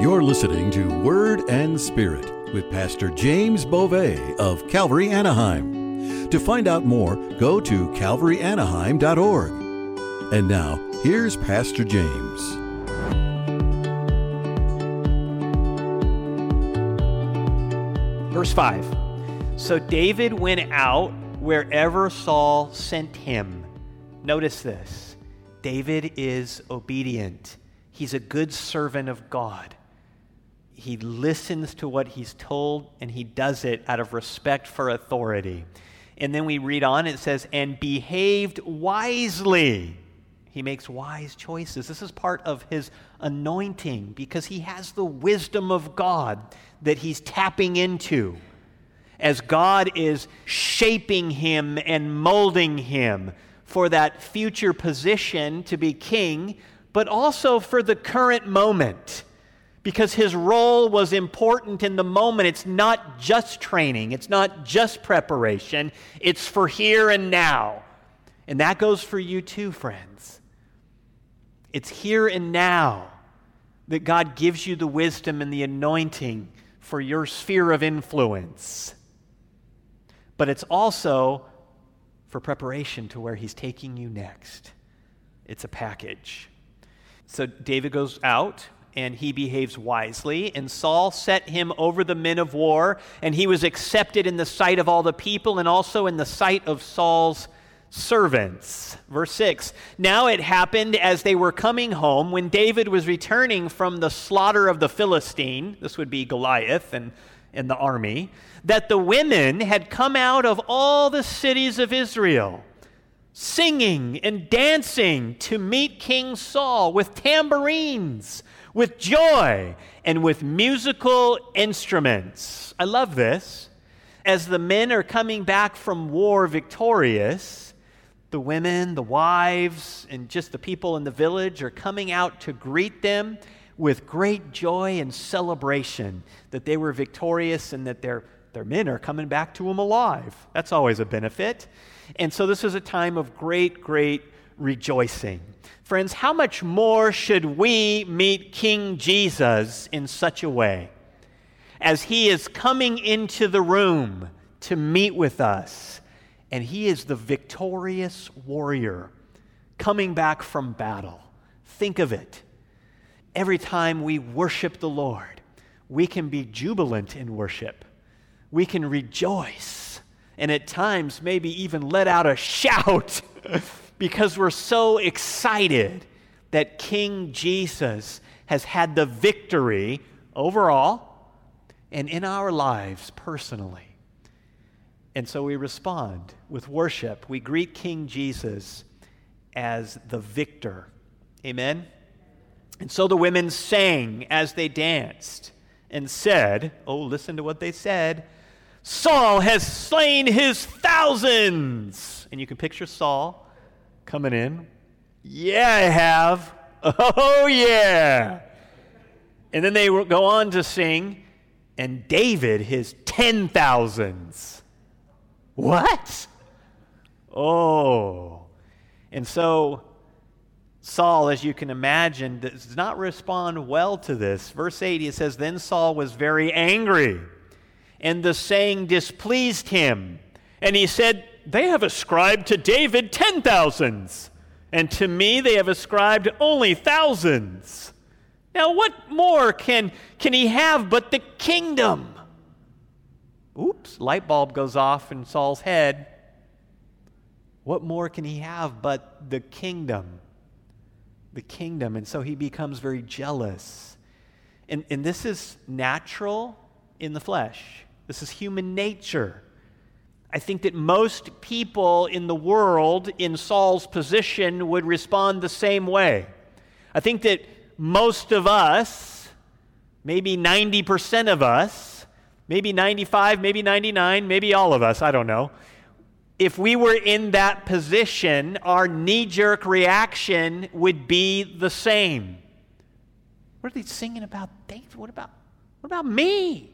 You're listening to Word and Spirit with Pastor James Beauvais of Calvary Anaheim. To find out more, go to calvaryanaheim.org. And now, here's Pastor James. Verse 5. So David went out wherever Saul sent him. Notice this David is obedient, he's a good servant of God. He listens to what he's told and he does it out of respect for authority. And then we read on, it says, and behaved wisely. He makes wise choices. This is part of his anointing because he has the wisdom of God that he's tapping into as God is shaping him and molding him for that future position to be king, but also for the current moment. Because his role was important in the moment. It's not just training, it's not just preparation, it's for here and now. And that goes for you too, friends. It's here and now that God gives you the wisdom and the anointing for your sphere of influence. But it's also for preparation to where He's taking you next. It's a package. So David goes out and he behaves wisely. And Saul set him over the men of war, and he was accepted in the sight of all the people and also in the sight of Saul's servants. Verse 6 Now it happened as they were coming home, when David was returning from the slaughter of the Philistine, this would be Goliath and, and the army, that the women had come out of all the cities of Israel singing and dancing to meet King Saul with tambourines, with joy, and with musical instruments. I love this. As the men are coming back from war victorious, the women, the wives, and just the people in the village are coming out to greet them with great joy and celebration that they were victorious and that their, their men are coming back to them alive. That's always a benefit. And so this is a time of great, great rejoicing. Friends, how much more should we meet King Jesus in such a way? As he is coming into the room to meet with us, and he is the victorious warrior coming back from battle. Think of it. Every time we worship the Lord, we can be jubilant in worship. We can rejoice, and at times maybe even let out a shout because we're so excited that King Jesus has had the victory overall and in our lives personally. And so we respond with worship. We greet King Jesus as the victor. Amen? And so the women sang as they danced and said, Oh, listen to what they said. Saul has slain his thousands. And you can picture Saul coming in. Yeah, I have. Oh, yeah. And then they go on to sing, and David his ten thousands. What? Oh. And so Saul, as you can imagine, does not respond well to this. Verse 80, it says, Then Saul was very angry, and the saying displeased him. And he said, They have ascribed to David ten thousands, and to me they have ascribed only thousands. Now, what more can, can he have but the kingdom? Oops, light bulb goes off in Saul's head. What more can he have but the kingdom? The kingdom. And so he becomes very jealous. And, and this is natural in the flesh, this is human nature. I think that most people in the world in Saul's position would respond the same way. I think that most of us, maybe 90% of us, maybe 95, maybe 99, maybe all of us, I don't know. If we were in that position, our knee jerk reaction would be the same. What are they singing about David? What about, what about me?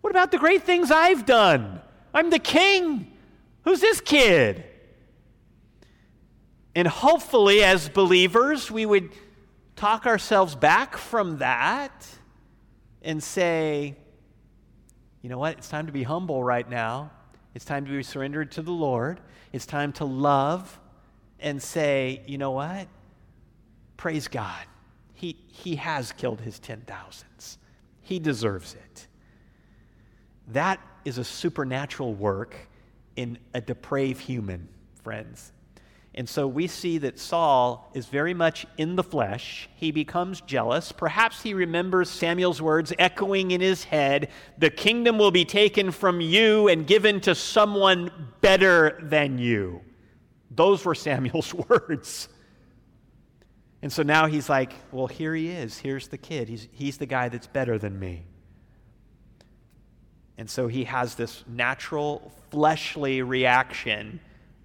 What about the great things I've done? I'm the king. Who's this kid? And hopefully, as believers, we would talk ourselves back from that and say, you know what? It's time to be humble right now. It's time to be surrendered to the Lord. It's time to love and say, you know what? Praise God. He, he has killed his ten thousands. He deserves it. That is a supernatural work in a depraved human, friends. And so we see that Saul is very much in the flesh. He becomes jealous. Perhaps he remembers Samuel's words echoing in his head The kingdom will be taken from you and given to someone better than you. Those were Samuel's words. And so now he's like, Well, here he is. Here's the kid. He's, he's the guy that's better than me. And so he has this natural, fleshly reaction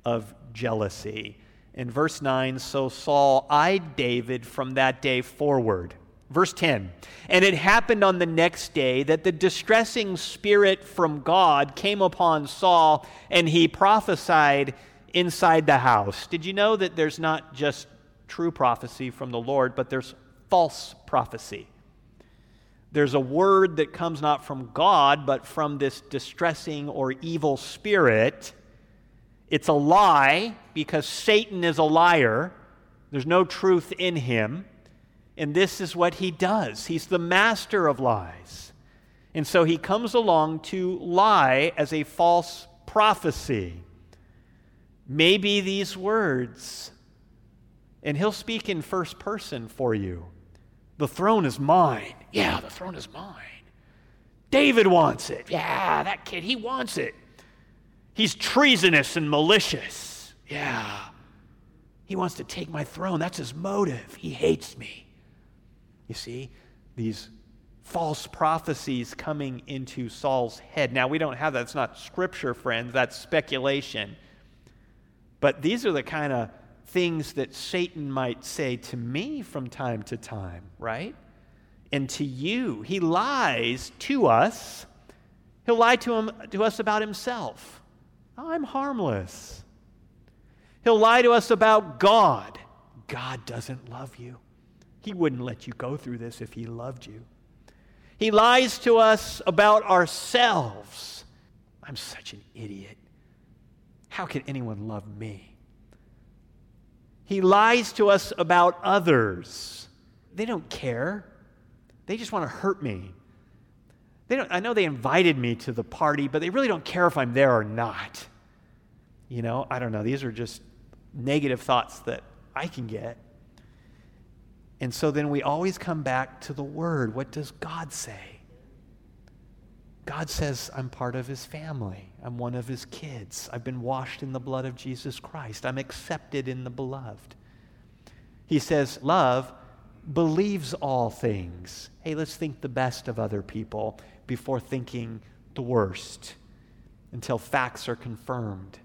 of jealousy. In verse 9, so Saul eyed David from that day forward. Verse 10 And it happened on the next day that the distressing spirit from God came upon Saul, and he prophesied inside the house. Did you know that there's not just true prophecy from the Lord, but there's false prophecy? There's a word that comes not from God, but from this distressing or evil spirit it's a lie because Satan is a liar. There's no truth in him. And this is what he does he's the master of lies. And so he comes along to lie as a false prophecy. Maybe these words, and he'll speak in first person for you. The throne is mine. Yeah, the throne is mine. David wants it. Yeah, that kid, he wants it. He's treasonous and malicious. Yeah. He wants to take my throne. That's his motive. He hates me. You see, these false prophecies coming into Saul's head. Now, we don't have that. It's not scripture, friends. That's speculation. But these are the kind of things that Satan might say to me from time to time, right? And to you. He lies to us. He'll lie to, him, to us about himself. I'm harmless. He'll lie to us about God. God doesn't love you. He wouldn't let you go through this if He loved you. He lies to us about ourselves. I'm such an idiot. How can anyone love me? He lies to us about others. They don't care. They just want to hurt me. They don't, I know they invited me to the party, but they really don't care if I'm there or not. You know, I don't know. These are just negative thoughts that I can get. And so then we always come back to the Word. What does God say? God says, I'm part of His family. I'm one of His kids. I've been washed in the blood of Jesus Christ. I'm accepted in the beloved. He says, Love believes all things. Hey, let's think the best of other people before thinking the worst until facts are confirmed.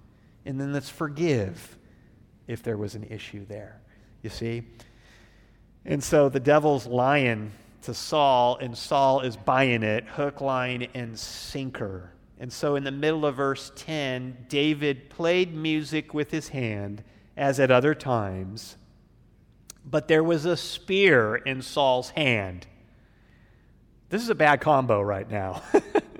And then let's forgive if there was an issue there. You see? And so the devil's lying to Saul, and Saul is buying it hook, line, and sinker. And so in the middle of verse 10, David played music with his hand, as at other times, but there was a spear in Saul's hand. This is a bad combo right now.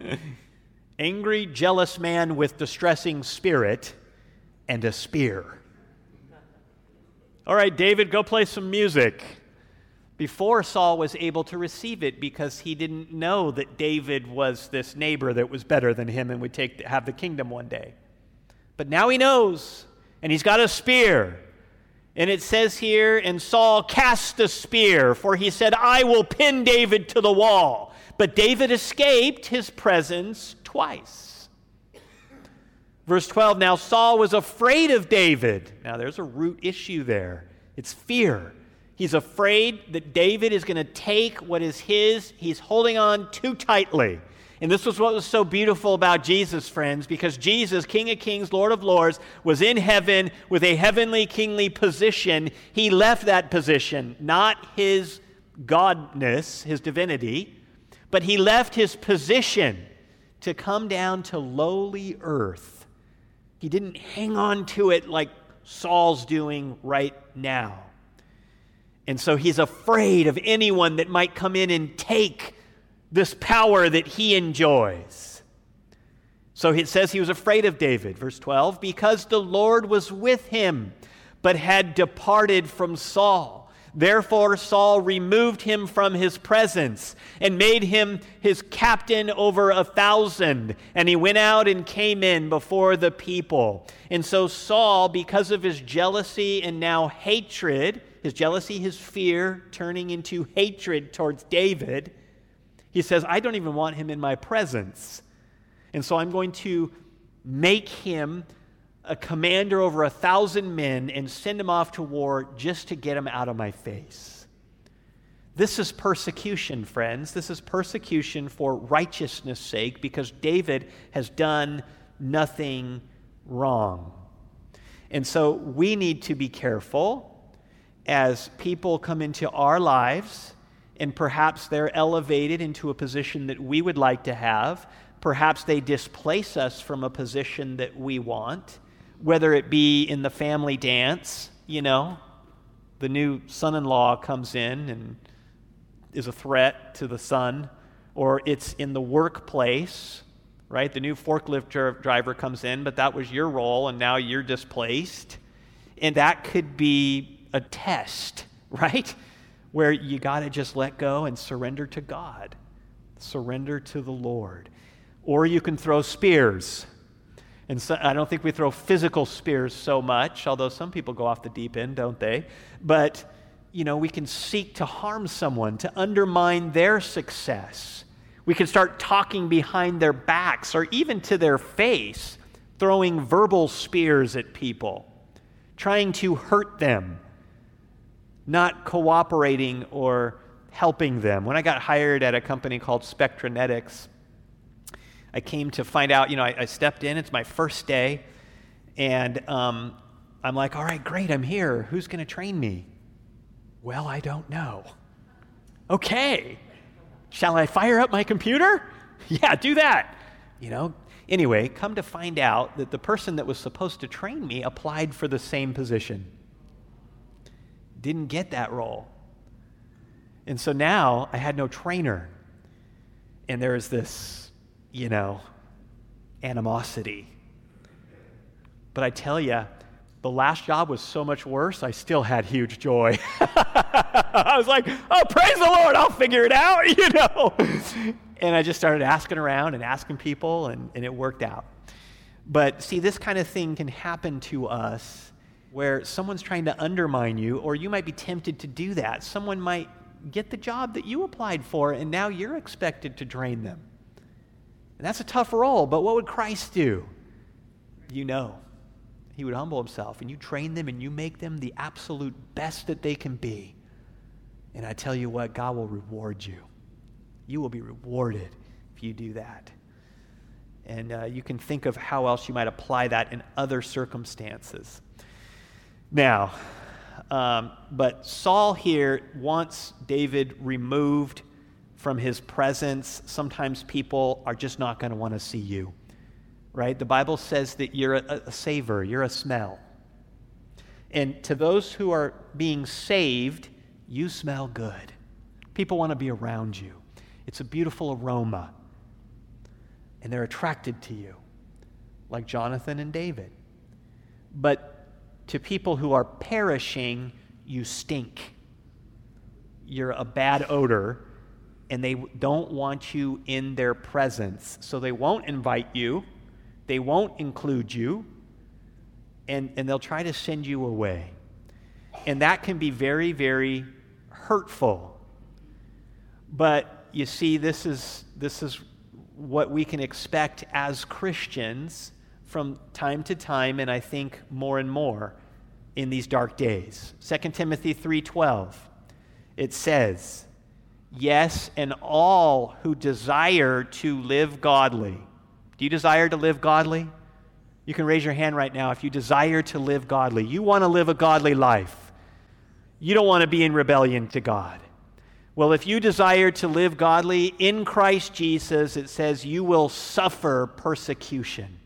Angry, jealous man with distressing spirit and a spear. All right, David, go play some music. Before Saul was able to receive it because he didn't know that David was this neighbor that was better than him and would take, have the kingdom one day. But now he knows, and he's got a spear. And it says here, and Saul cast the spear, for he said, I will pin David to the wall. But David escaped his presence twice. Verse 12 Now Saul was afraid of David. Now there's a root issue there it's fear. He's afraid that David is going to take what is his, he's holding on too tightly. And this was what was so beautiful about Jesus, friends, because Jesus, King of Kings, Lord of Lords, was in heaven with a heavenly, kingly position. He left that position, not his godness, his divinity, but he left his position to come down to lowly earth. He didn't hang on to it like Saul's doing right now. And so he's afraid of anyone that might come in and take this power that he enjoys. So it says he was afraid of David, verse 12, because the Lord was with him, but had departed from Saul. Therefore, Saul removed him from his presence and made him his captain over a thousand. And he went out and came in before the people. And so, Saul, because of his jealousy and now hatred, his jealousy, his fear turning into hatred towards David, he says, I don't even want him in my presence. And so, I'm going to make him a commander over a thousand men and send him off to war just to get him out of my face. This is persecution, friends. This is persecution for righteousness' sake because David has done nothing wrong. And so we need to be careful as people come into our lives and perhaps they're elevated into a position that we would like to have. Perhaps they displace us from a position that we want whether it be in the family dance, you know, the new son in law comes in and is a threat to the son, or it's in the workplace, right? The new forklift driver comes in, but that was your role, and now you're displaced. And that could be a test, right? Where you got to just let go and surrender to God, surrender to the Lord. Or you can throw spears and so, I don't think we throw physical spears so much, although some people go off the deep end, don't they? But, you know, we can seek to harm someone, to undermine their success. We can start talking behind their backs or even to their face, throwing verbal spears at people, trying to hurt them, not cooperating or helping them. When I got hired at a company called Spectranetics, I came to find out, you know, I, I stepped in, it's my first day, and um, I'm like, all right, great, I'm here. Who's going to train me? Well, I don't know. Okay. Shall I fire up my computer? yeah, do that. You know, anyway, come to find out that the person that was supposed to train me applied for the same position. Didn't get that role. And so now I had no trainer. And there is this you know, animosity. But I tell you, the last job was so much worse, I still had huge joy. I was like, oh, praise the Lord, I'll figure it out, you know. and I just started asking around and asking people, and, and it worked out. But see, this kind of thing can happen to us where someone's trying to undermine you, or you might be tempted to do that. Someone might get the job that you applied for, and now you're expected to drain them. And that's a tough role, but what would Christ do? You know, he would humble himself, and you train them and you make them the absolute best that they can be. And I tell you what, God will reward you. You will be rewarded if you do that. And uh, you can think of how else you might apply that in other circumstances. Now, um, but Saul here wants David removed from his presence, sometimes people are just not going to want to see you. Right? The Bible says that you're a, a savor, you're a smell. And to those who are being saved, you smell good. People want to be around you. It's a beautiful aroma. And they're attracted to you, like Jonathan and David. But to people who are perishing, you stink. You're a bad odor and they don't want you in their presence. So they won't invite you, they won't include you, and, and they'll try to send you away. And that can be very, very hurtful. But you see, this is, this is what we can expect as Christians from time to time, and I think more and more in these dark days. 2 Timothy 3:12 it says Yes, and all who desire to live godly. Do you desire to live godly? You can raise your hand right now if you desire to live godly. You want to live a godly life. You don't want to be in rebellion to God. Well, if you desire to live godly in Christ Jesus, it says you will suffer persecution.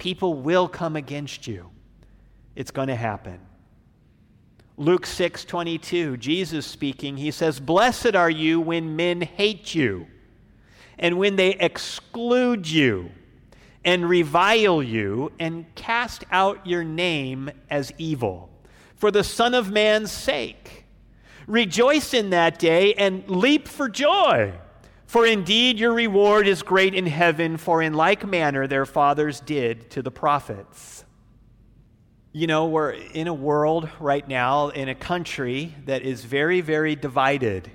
People will come against you. It's going to happen. Luke 6 22, Jesus speaking, he says, Blessed are you when men hate you and when they exclude you and revile you and cast out your name as evil for the Son of Man's sake. Rejoice in that day and leap for joy. For indeed your reward is great in heaven, for in like manner their fathers did to the prophets. You know, we're in a world right now, in a country that is very, very divided.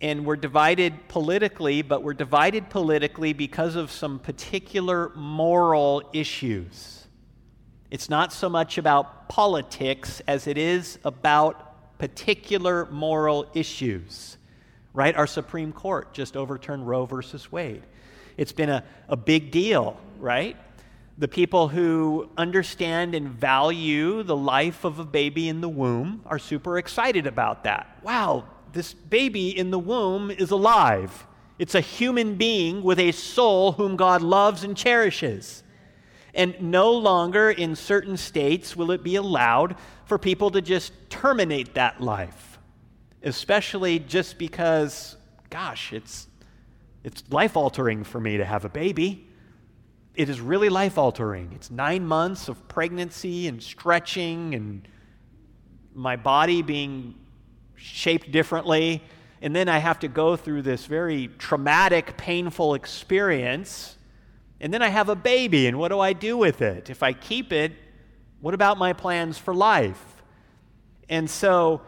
And we're divided politically, but we're divided politically because of some particular moral issues. It's not so much about politics as it is about particular moral issues right? Our Supreme Court just overturned Roe versus Wade. It's been a, a big deal, right? The people who understand and value the life of a baby in the womb are super excited about that. Wow, this baby in the womb is alive. It's a human being with a soul whom God loves and cherishes. And no longer in certain states will it be allowed for people to just terminate that life especially just because, gosh, it's, it's life altering for me to have a baby. It is really life altering. It's nine months of pregnancy and stretching and my body being shaped differently. And then I have to go through this very traumatic, painful experience. And then I have a baby, and what do I do with it? If I keep it, what about my plans for life? And so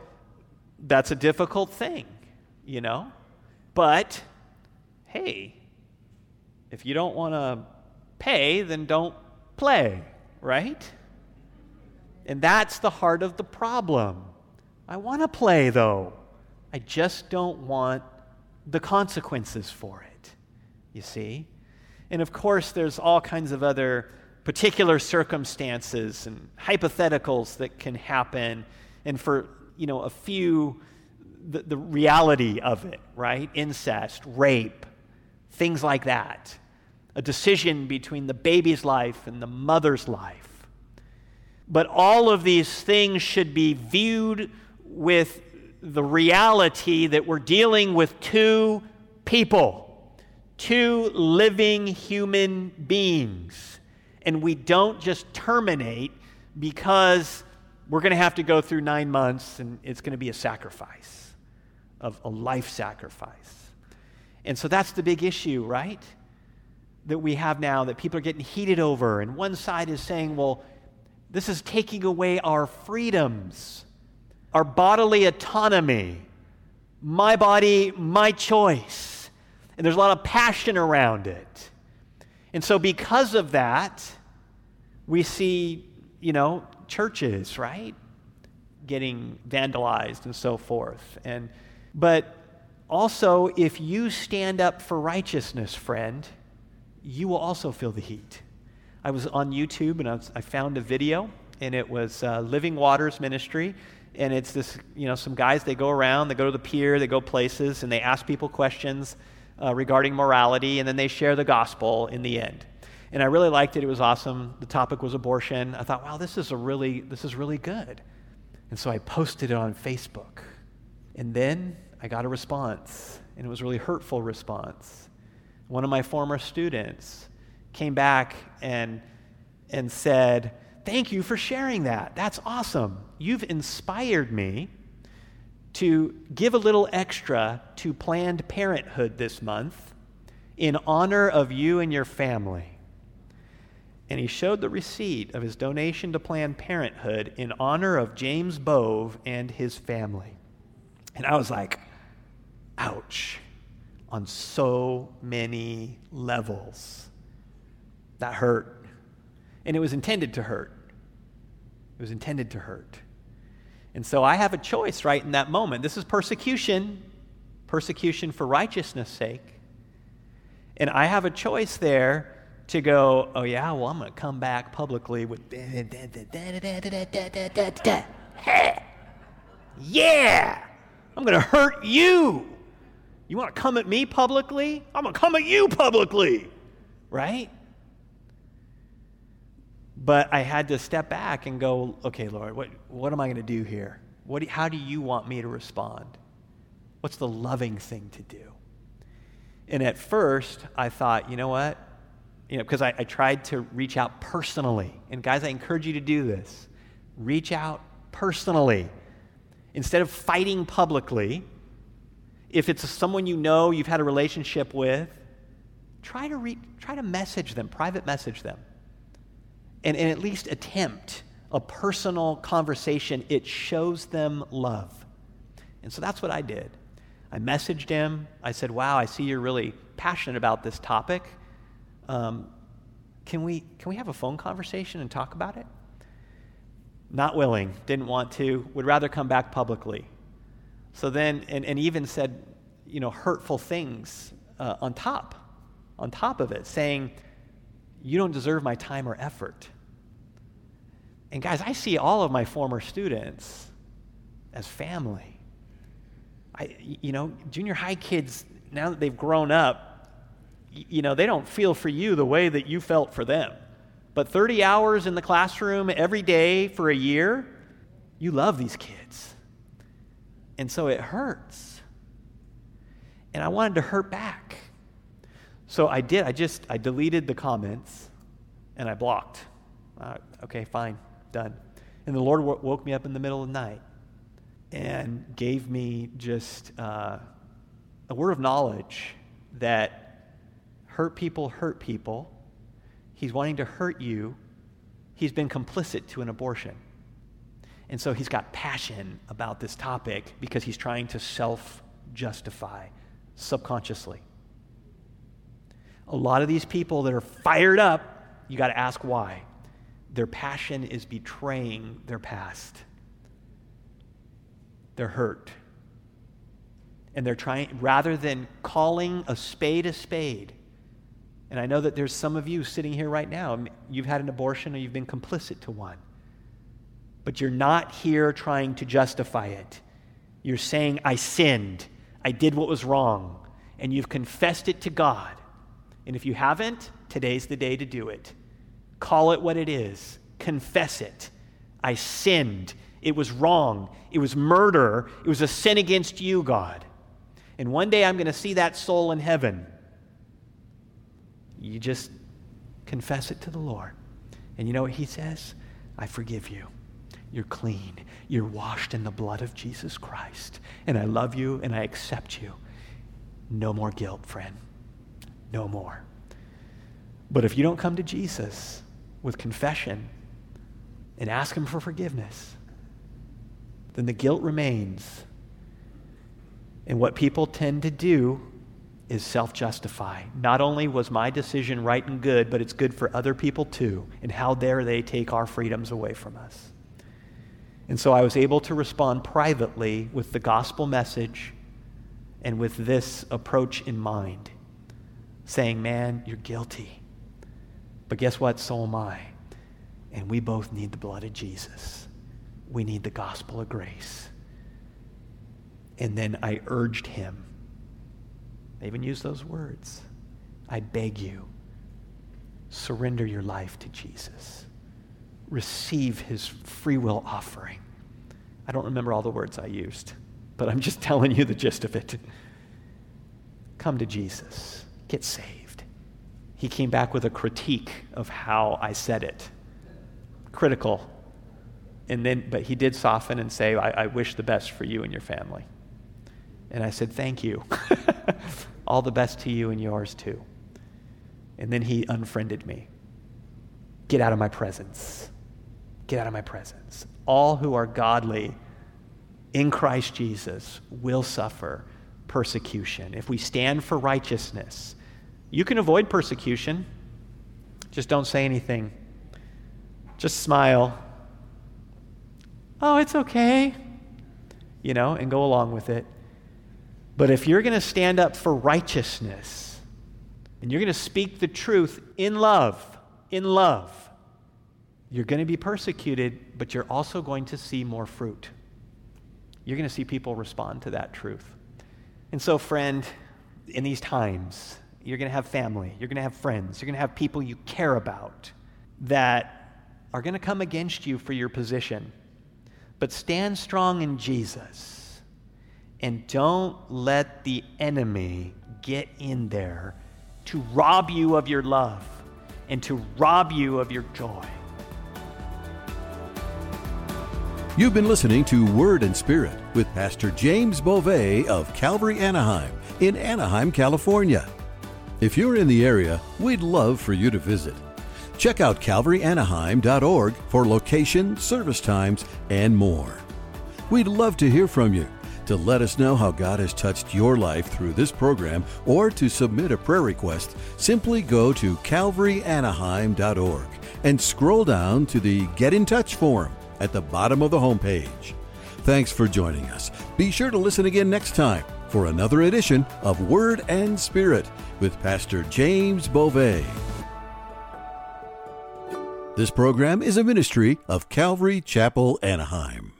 that's a difficult thing, you know? But hey, if you don't want to pay, then don't play, right? And that's the heart of the problem. I want to play, though. I just don't want the consequences for it, you see? And of course, there's all kinds of other particular circumstances and hypotheticals that can happen. And for you know, a few, the, the reality of it, right? Incest, rape, things like that. A decision between the baby's life and the mother's life. But all of these things should be viewed with the reality that we're dealing with two people, two living human beings. And we don't just terminate because we're going to have to go through nine months, and it's going to be a sacrifice, of a life sacrifice. And so that's the big issue, right? That we have now that people are getting heated over. And one side is saying, well, this is taking away our freedoms, our bodily autonomy, my body, my choice. And there's a lot of passion around it. And so, because of that, we see, you know, churches, right? Getting vandalized and so forth. And but also if you stand up for righteousness, friend, you will also feel the heat. I was on YouTube and I, was, I found a video, and it was uh, Living Waters Ministry, and it's this, you know, some guys they go around, they go to the pier, they go places, and they ask people questions uh, regarding morality, and then they share the gospel in the end. And I really liked it. It was awesome. The topic was abortion. I thought, wow, this is a really this is really good. And so I posted it on Facebook. And then I got a response, and it was a really hurtful response. One of my former students came back and and said, "Thank you for sharing that. That's awesome. You've inspired me to give a little extra to Planned Parenthood this month in honor of you and your family." And he showed the receipt of his donation to Planned Parenthood in honor of James Beauvais and his family. And I was like, ouch, on so many levels. That hurt. And it was intended to hurt. It was intended to hurt. And so I have a choice right in that moment. This is persecution, persecution for righteousness' sake. And I have a choice there to go, oh yeah, well, I'm going to come back publicly with, yeah, I'm going to hurt you. You want to come at me publicly? I'm going to come at you publicly, right? But I had to step back and go, okay, Lord, what, what am I going to do here? What, how do you want me to respond? What's the loving thing to do? And at first, I thought, you know what? You know, because I, I tried to reach out personally. And guys, I encourage you to do this. Reach out personally. Instead of fighting publicly, if it's someone you know, you've had a relationship with, try to, re- try to message them, private message them, and, and at least attempt a personal conversation. It shows them love. And so that's what I did. I messaged him. I said, Wow, I see you're really passionate about this topic. Um, can, we, can we have a phone conversation and talk about it? Not willing, didn't want to, would rather come back publicly. So then, and, and even said, you know, hurtful things uh, on top, on top of it, saying, you don't deserve my time or effort. And guys, I see all of my former students as family. I, you know, junior high kids, now that they've grown up, you know, they don't feel for you the way that you felt for them. But 30 hours in the classroom every day for a year, you love these kids. And so it hurts. And I wanted to hurt back. So I did. I just, I deleted the comments and I blocked. Uh, okay, fine, done. And the Lord w- woke me up in the middle of the night and gave me just uh, a word of knowledge that hurt people hurt people He's wanting to hurt you. He's been complicit to an abortion. And so he's got passion about this topic because he's trying to self justify subconsciously. A lot of these people that are fired up, you got to ask why. Their passion is betraying their past. They're hurt. And they're trying, rather than calling a spade a spade, and I know that there's some of you sitting here right now, you've had an abortion or you've been complicit to one. But you're not here trying to justify it. You're saying, I sinned. I did what was wrong. And you've confessed it to God. And if you haven't, today's the day to do it. Call it what it is, confess it. I sinned. It was wrong. It was murder. It was a sin against you, God. And one day I'm going to see that soul in heaven. You just confess it to the Lord. And you know what he says? I forgive you. You're clean. You're washed in the blood of Jesus Christ. And I love you and I accept you. No more guilt, friend. No more. But if you don't come to Jesus with confession and ask him for forgiveness, then the guilt remains. And what people tend to do is self justify. Not only was my decision right and good, but it's good for other people too. And how dare they take our freedoms away from us? And so I was able to respond privately with the gospel message and with this approach in mind, saying, Man, you're guilty. But guess what? So am I. And we both need the blood of Jesus. We need the gospel of grace. And then I urged him they even use those words. I beg you, surrender your life to Jesus. Receive his free will offering. I don't remember all the words I used, but I'm just telling you the gist of it. Come to Jesus, get saved. He came back with a critique of how I said it, critical. And then, but he did soften and say, I, I wish the best for you and your family. And I said, Thank you. All the best to you and yours too. And then he unfriended me. Get out of my presence. Get out of my presence. All who are godly in Christ Jesus will suffer persecution. If we stand for righteousness, you can avoid persecution. Just don't say anything. Just smile. Oh, it's okay. You know, and go along with it. But if you're going to stand up for righteousness and you're going to speak the truth in love, in love, you're going to be persecuted, but you're also going to see more fruit. You're going to see people respond to that truth. And so, friend, in these times, you're going to have family, you're going to have friends, you're going to have people you care about that are going to come against you for your position. But stand strong in Jesus and don't let the enemy get in there to rob you of your love and to rob you of your joy. You've been listening to Word and Spirit with Pastor James Beauvais of Calvary Anaheim in Anaheim, California. If you're in the area, we'd love for you to visit. Check out calvaryanaheim.org for location, service times, and more. We'd love to hear from you. To let us know how God has touched your life through this program or to submit a prayer request, simply go to calvaryanaheim.org and scroll down to the Get in Touch form at the bottom of the homepage. Thanks for joining us. Be sure to listen again next time for another edition of Word and Spirit with Pastor James Beauvais. This program is a ministry of Calvary Chapel, Anaheim.